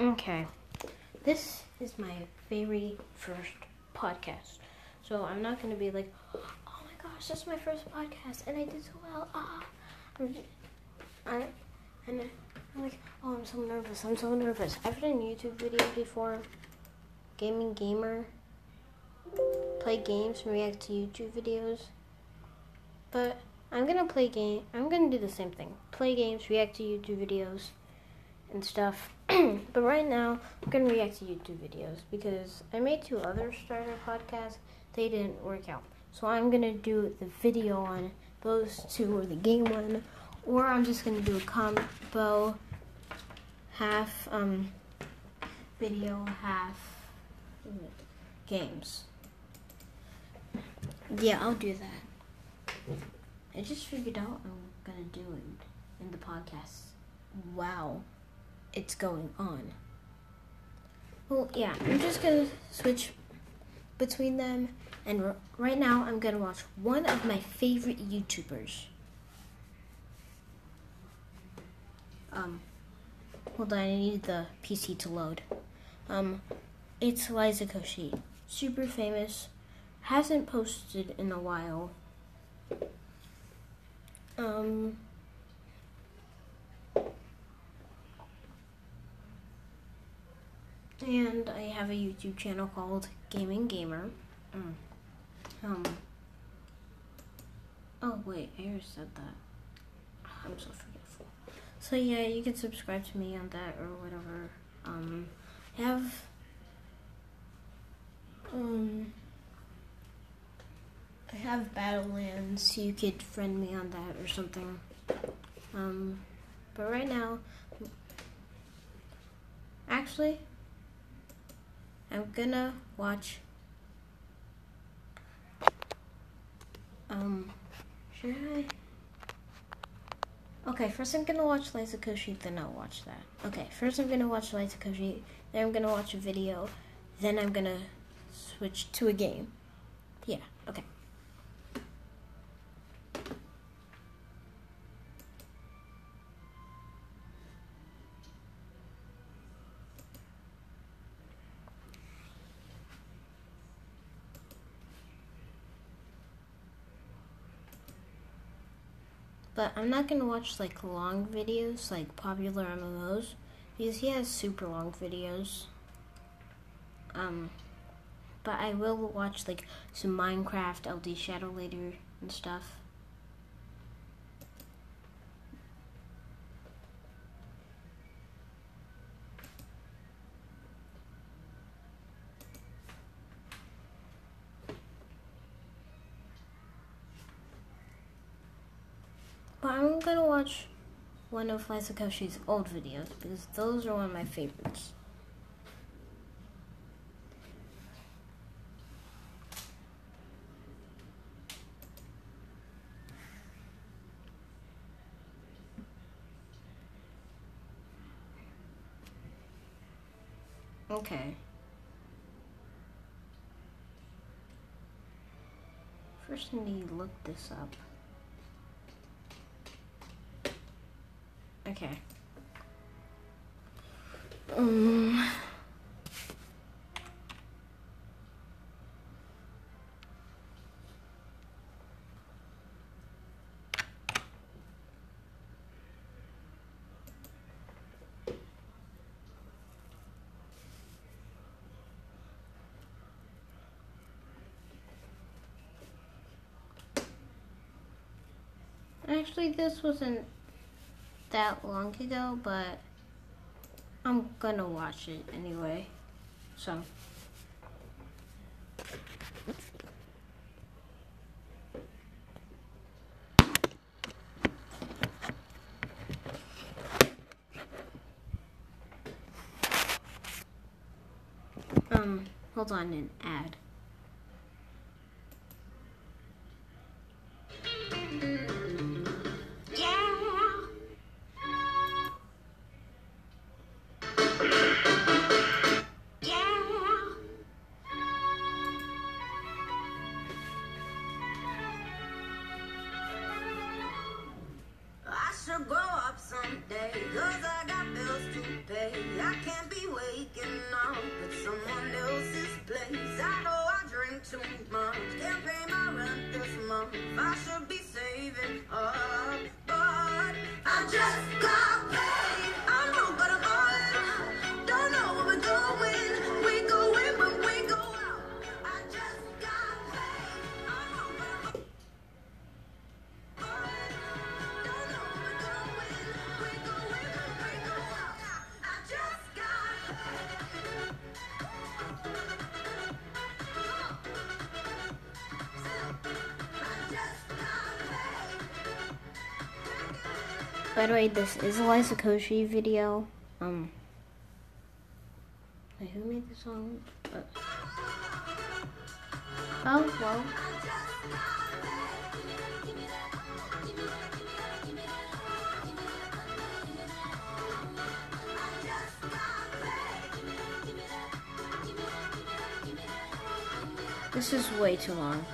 Okay. This is my very first podcast. So I'm not going to be like, oh my gosh, this is my first podcast and I did so well. Ah. I'm j- I, and I'm like, oh, I'm so nervous. I'm so nervous. I've done YouTube videos before. Gaming Gamer. Play games and react to YouTube videos. But I'm going to play game. I'm going to do the same thing. Play games, react to YouTube videos and stuff. but right now, I'm gonna react to YouTube videos because I made two other starter podcasts. They didn't work out, so I'm gonna do the video on those two or the game one, or I'm just gonna do a combo, half um video, half games. Yeah, I'll do that. I just figured out I'm gonna do it in the podcast. Wow it's going on. Well, yeah, I'm just gonna switch between them, and r- right now I'm gonna watch one of my favorite YouTubers. Um, hold on, I need the PC to load. Um, it's Liza Koshy, super famous, hasn't posted in a while. Um. And I have a YouTube channel called Gaming Gamer. Mm. Um. Oh wait, I already said that. I'm so forgetful. So yeah, you can subscribe to me on that or whatever. Um, I have um. I have Battlelands. You could friend me on that or something. Um, but right now, actually, I'm gonna watch. Um, should I? Okay, first I'm gonna watch Liza Koshy, then I'll watch that. Okay, first I'm gonna watch Liza Koshy, then I'm gonna watch a video, then I'm gonna switch to a game. Yeah, okay. But I'm not gonna watch like long videos like PopularMMOs because he has super long videos. Um, but I will watch like some Minecraft, LDShadowLady and stuff. But I'm gonna watch one of Liza Koshy's old videos because those are one of my favorites. Okay. First, I need to look this up. Okay. Um. Actually, this wasn't that long ago, but I'm gonna watch it anyway. So. Um, hold on an ad. By the way, this is a Liza Koshy video. Um, who made the song? Uh, oh well. This is way too long.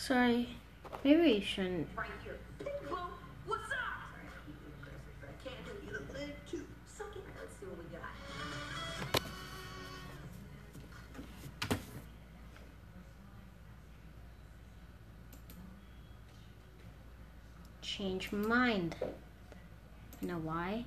Sorry, maybe we shouldn't. right here. Hey, what's up? Sorry, I keep being aggressive, but I can't do it. Leg too. Suck it. Let's see what we got. change mind. You know why?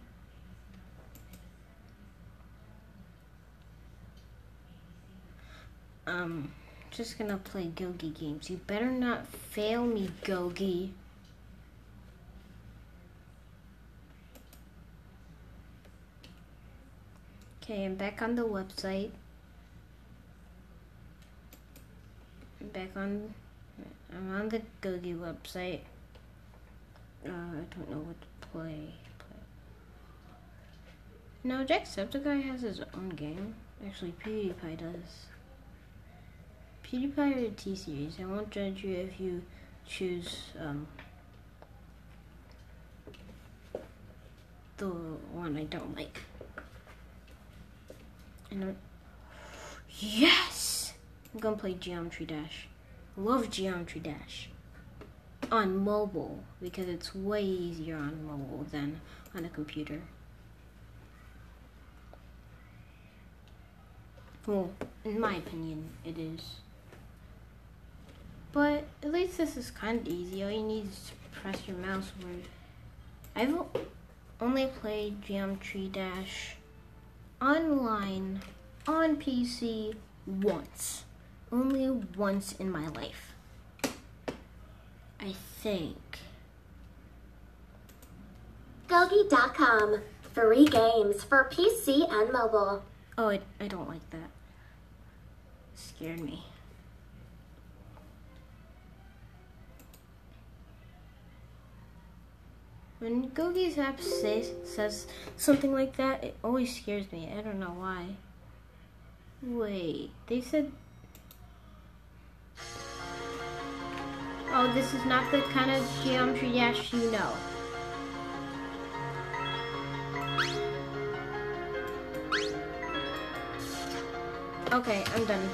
Um, just gonna play Gogi games. You better not fail me, Gogi. Okay, I'm back on the website. I'm back on. I'm on the Gogi website. Uh, I don't know what to play. play. No, Jacksepticeye has his own game. Actually, PewDiePie does. PewDiePie or T Series. I won't judge you if you choose um, the one I don't like. And I- yes, I'm gonna play Geometry Dash. Love Geometry Dash on mobile because it's way easier on mobile than on a computer. Well, in my opinion, it is. But at least this is kind of easy. All you need is to press your mouse word. I've only played Geometry Dash online on PC once. Only once in my life. I think. Gogi.com. Free games for PC and mobile. Oh, I, I don't like that. Scared me. When Gogi's app says says something like that, it always scares me. I don't know why. Wait, they said. Oh, this is not the kind of geometry dash you know. Okay, I'm done.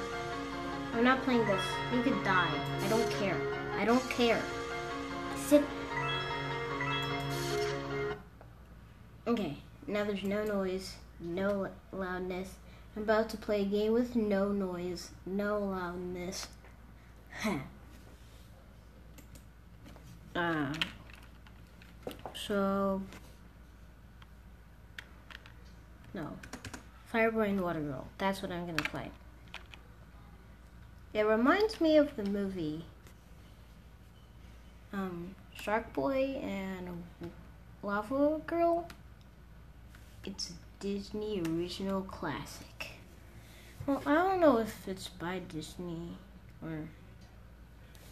I'm not playing this. You could die. I don't care. I don't care. Sit. Okay, now there's no noise, no loudness. I'm about to play a game with no noise, no loudness. uh, so, no. Fireboy and Water Girl. That's what I'm gonna play. It reminds me of the movie um, Shark Boy and Lava Girl. It's a Disney original classic. Well, I don't know if it's by Disney or.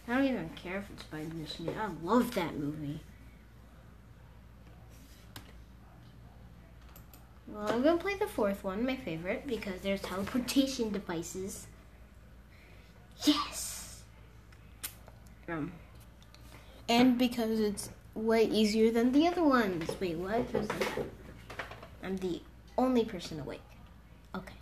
I don't even care if it's by Disney. I love that movie. Well, I'm gonna play the fourth one, my favorite, because there's teleportation devices. Yes. Um. And because it's way easier than the other ones. Wait, what? I'm the only person awake. Okay.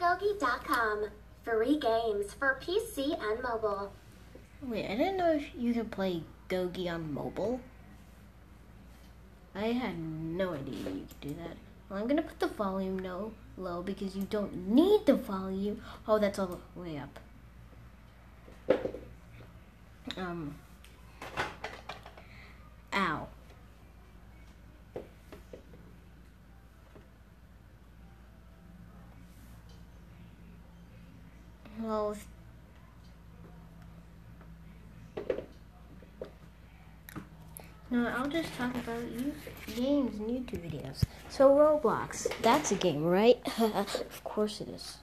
Gogi.com. Free games for PC and mobile. Wait, I didn't know if you could play Gogi on mobile. I had no idea you could do that. Well, I'm gonna put the volume no low because you don't need the volume. Oh, that's all the way up. Um. Ow. Well, no, I'll just talk about games and YouTube videos. So Roblox, that's a game, right? of course it is.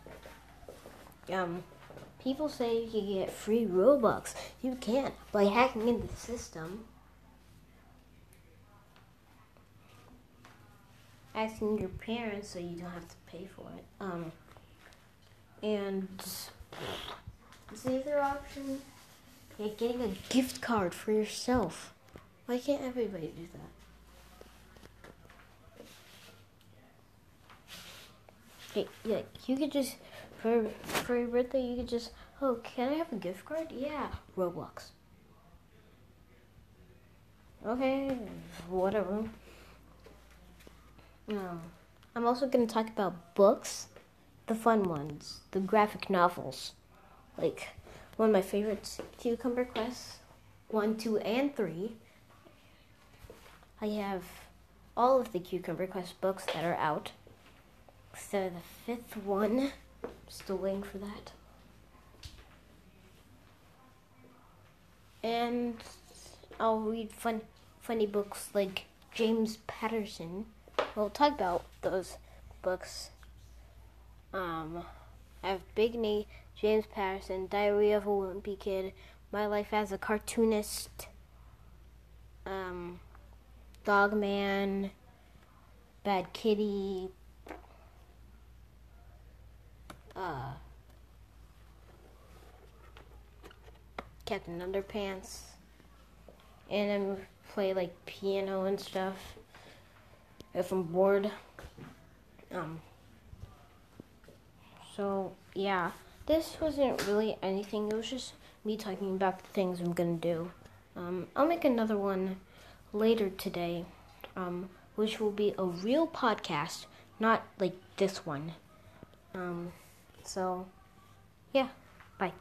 Um, people say you can get free Robux. You can't by hacking into the system. Asking your parents so you don't have to pay for it. Um, and the other option is getting a gift card for yourself. Why can't everybody do that? Hey, yeah, you could just for for your birthday you could just oh can I have a gift card? Yeah, Roblox. Okay, whatever. No, I'm also gonna talk about books the fun ones, the graphic novels. Like one of my favorites, Cucumber Quest 1, 2, and 3. I have all of the Cucumber Quest books that are out. So the fifth one, still waiting for that. And I'll read fun, funny books like James Patterson. We'll talk about those books um, I have Big Nate, James Patterson, Diary of a Wimpy Kid, My Life as a Cartoonist, um, Dogman, Bad Kitty, uh, Captain Underpants, and I play like piano and stuff if I'm bored. Um, so, yeah, this wasn't really anything. It was just me talking about the things I'm to do. Um, I'll make another one later today, um, which will be a real podcast, not like this one. Um, so, yeah.